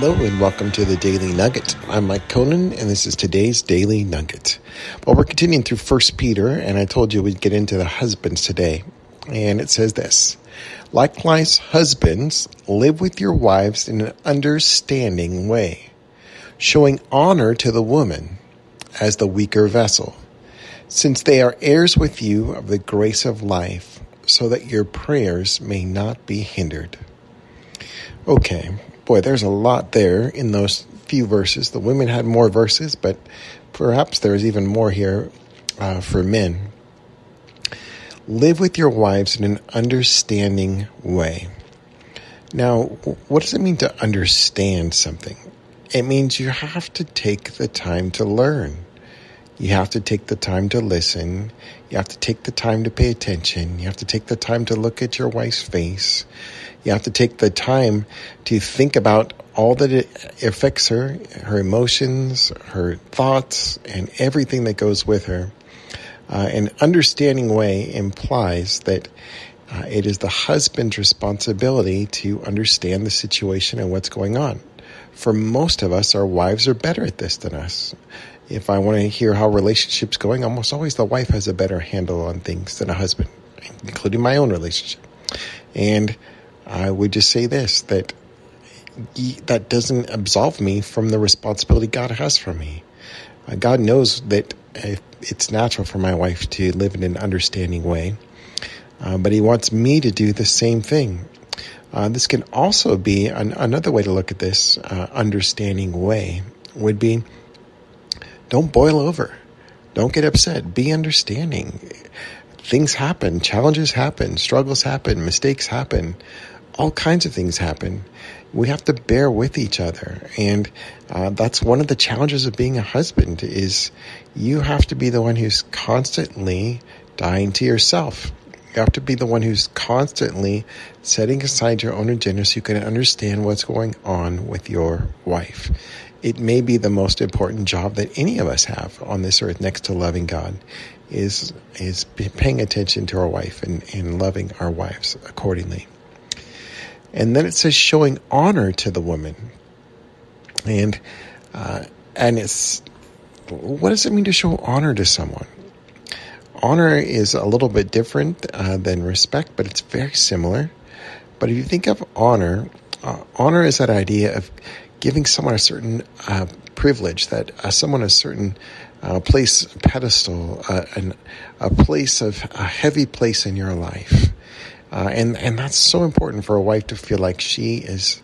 Hello and welcome to the Daily Nugget. I'm Mike Conan and this is today's Daily Nugget. Well, we're continuing through First Peter and I told you we'd get into the husbands today. And it says this Likewise, husbands, live with your wives in an understanding way, showing honor to the woman as the weaker vessel, since they are heirs with you of the grace of life, so that your prayers may not be hindered. Okay, boy, there's a lot there in those few verses. The women had more verses, but perhaps there's even more here uh, for men. Live with your wives in an understanding way. Now, what does it mean to understand something? It means you have to take the time to learn. You have to take the time to listen. You have to take the time to pay attention. You have to take the time to look at your wife's face. You have to take the time to think about all that it affects her, her emotions, her thoughts, and everything that goes with her. Uh, an understanding way implies that uh, it is the husband's responsibility to understand the situation and what's going on. For most of us, our wives are better at this than us. If I want to hear how relationships going, almost always the wife has a better handle on things than a husband, including my own relationship. And I would just say this that that doesn't absolve me from the responsibility God has for me. Uh, God knows that it's natural for my wife to live in an understanding way, uh, but He wants me to do the same thing. Uh, this can also be an, another way to look at this uh, understanding way would be don't boil over. Don't get upset. Be understanding. Things happen, challenges happen, struggles happen, mistakes happen all kinds of things happen. We have to bear with each other, and uh, that's one of the challenges of being a husband. Is you have to be the one who's constantly dying to yourself. You have to be the one who's constantly setting aside your own agenda so you can understand what's going on with your wife. It may be the most important job that any of us have on this earth next to loving God is is paying attention to our wife and, and loving our wives accordingly. And then it says showing honor to the woman. And uh, and it's what does it mean to show honor to someone? Honor is a little bit different uh, than respect, but it's very similar. But if you think of honor, uh, honor is that idea of giving someone a certain uh, privilege, that uh, someone a certain uh, place, pedestal, uh, an, a place of a heavy place in your life. Uh, and and that's so important for a wife to feel like she is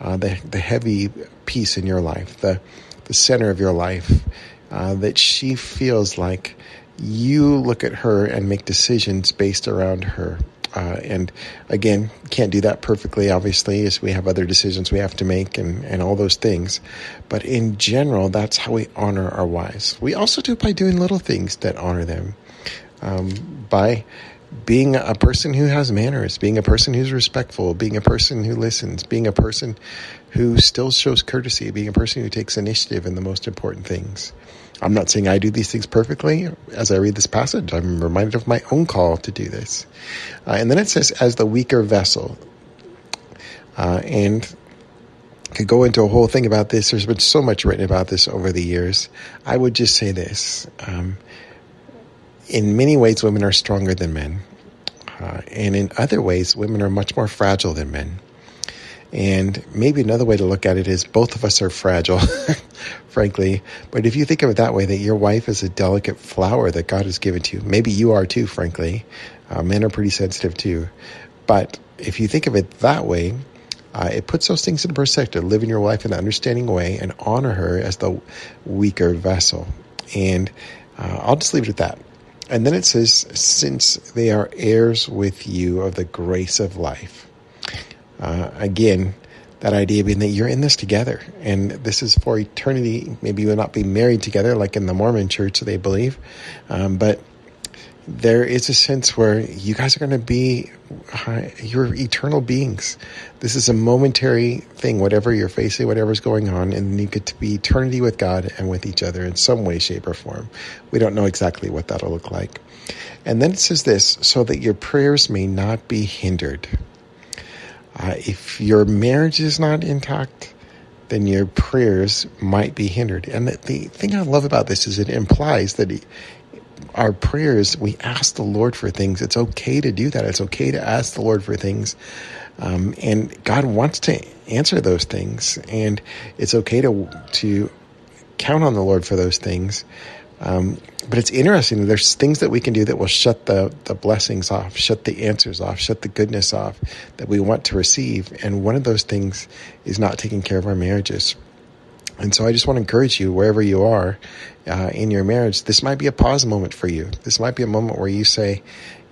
uh, the the heavy piece in your life, the the center of your life, uh, that she feels like you look at her and make decisions based around her. Uh, and again, can't do that perfectly, obviously, as we have other decisions we have to make and, and all those things. But in general, that's how we honor our wives. We also do it by doing little things that honor them. Um, by being a person who has manners, being a person who's respectful, being a person who listens, being a person who still shows courtesy, being a person who takes initiative in the most important things. I'm not saying I do these things perfectly. As I read this passage, I'm reminded of my own call to do this. Uh, and then it says, as the weaker vessel. Uh, and could go into a whole thing about this. There's been so much written about this over the years. I would just say this. Um, in many ways, women are stronger than men. Uh, and in other ways, women are much more fragile than men. And maybe another way to look at it is both of us are fragile, frankly. But if you think of it that way, that your wife is a delicate flower that God has given to you, maybe you are too, frankly. Uh, men are pretty sensitive too. But if you think of it that way, uh, it puts those things in perspective. Living your wife in an understanding way and honor her as the weaker vessel. And uh, I'll just leave it at that. And then it says, since they are heirs with you of the grace of life. Uh, again, that idea being that you're in this together and this is for eternity. Maybe you will not be married together like in the Mormon church they believe, um, but there is a sense where you guys are going to be uh, you're eternal beings. This is a momentary thing, whatever you're facing, whatever's going on, and you get to be eternity with God and with each other in some way, shape, or form. We don't know exactly what that'll look like. And then it says this so that your prayers may not be hindered. Uh, if your marriage is not intact, then your prayers might be hindered. And the, the thing I love about this is it implies that our prayers, we ask the Lord for things. It's okay to do that. It's okay to ask the Lord for things. Um, and God wants to answer those things. And it's okay to, to count on the Lord for those things. Um, but it's interesting. There's things that we can do that will shut the, the blessings off, shut the answers off, shut the goodness off that we want to receive. And one of those things is not taking care of our marriages. And so I just want to encourage you, wherever you are uh, in your marriage, this might be a pause moment for you. This might be a moment where you say,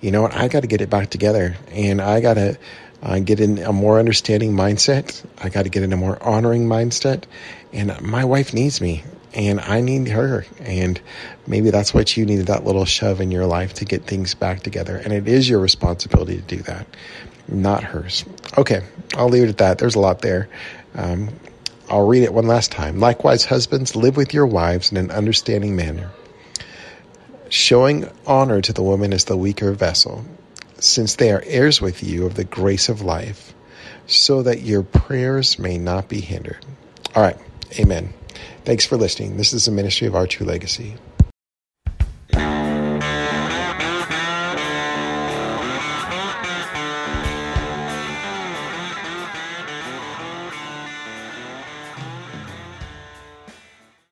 you know what, I got to get it back together and I got to uh, get in a more understanding mindset. I got to get in a more honoring mindset. And my wife needs me and I need her. And maybe that's what you needed that little shove in your life to get things back together. And it is your responsibility to do that, not hers. Okay, I'll leave it at that. There's a lot there. Um, I'll read it one last time. Likewise, husbands, live with your wives in an understanding manner, showing honor to the woman as the weaker vessel, since they are heirs with you of the grace of life, so that your prayers may not be hindered. All right. Amen. Thanks for listening. This is the ministry of our true legacy.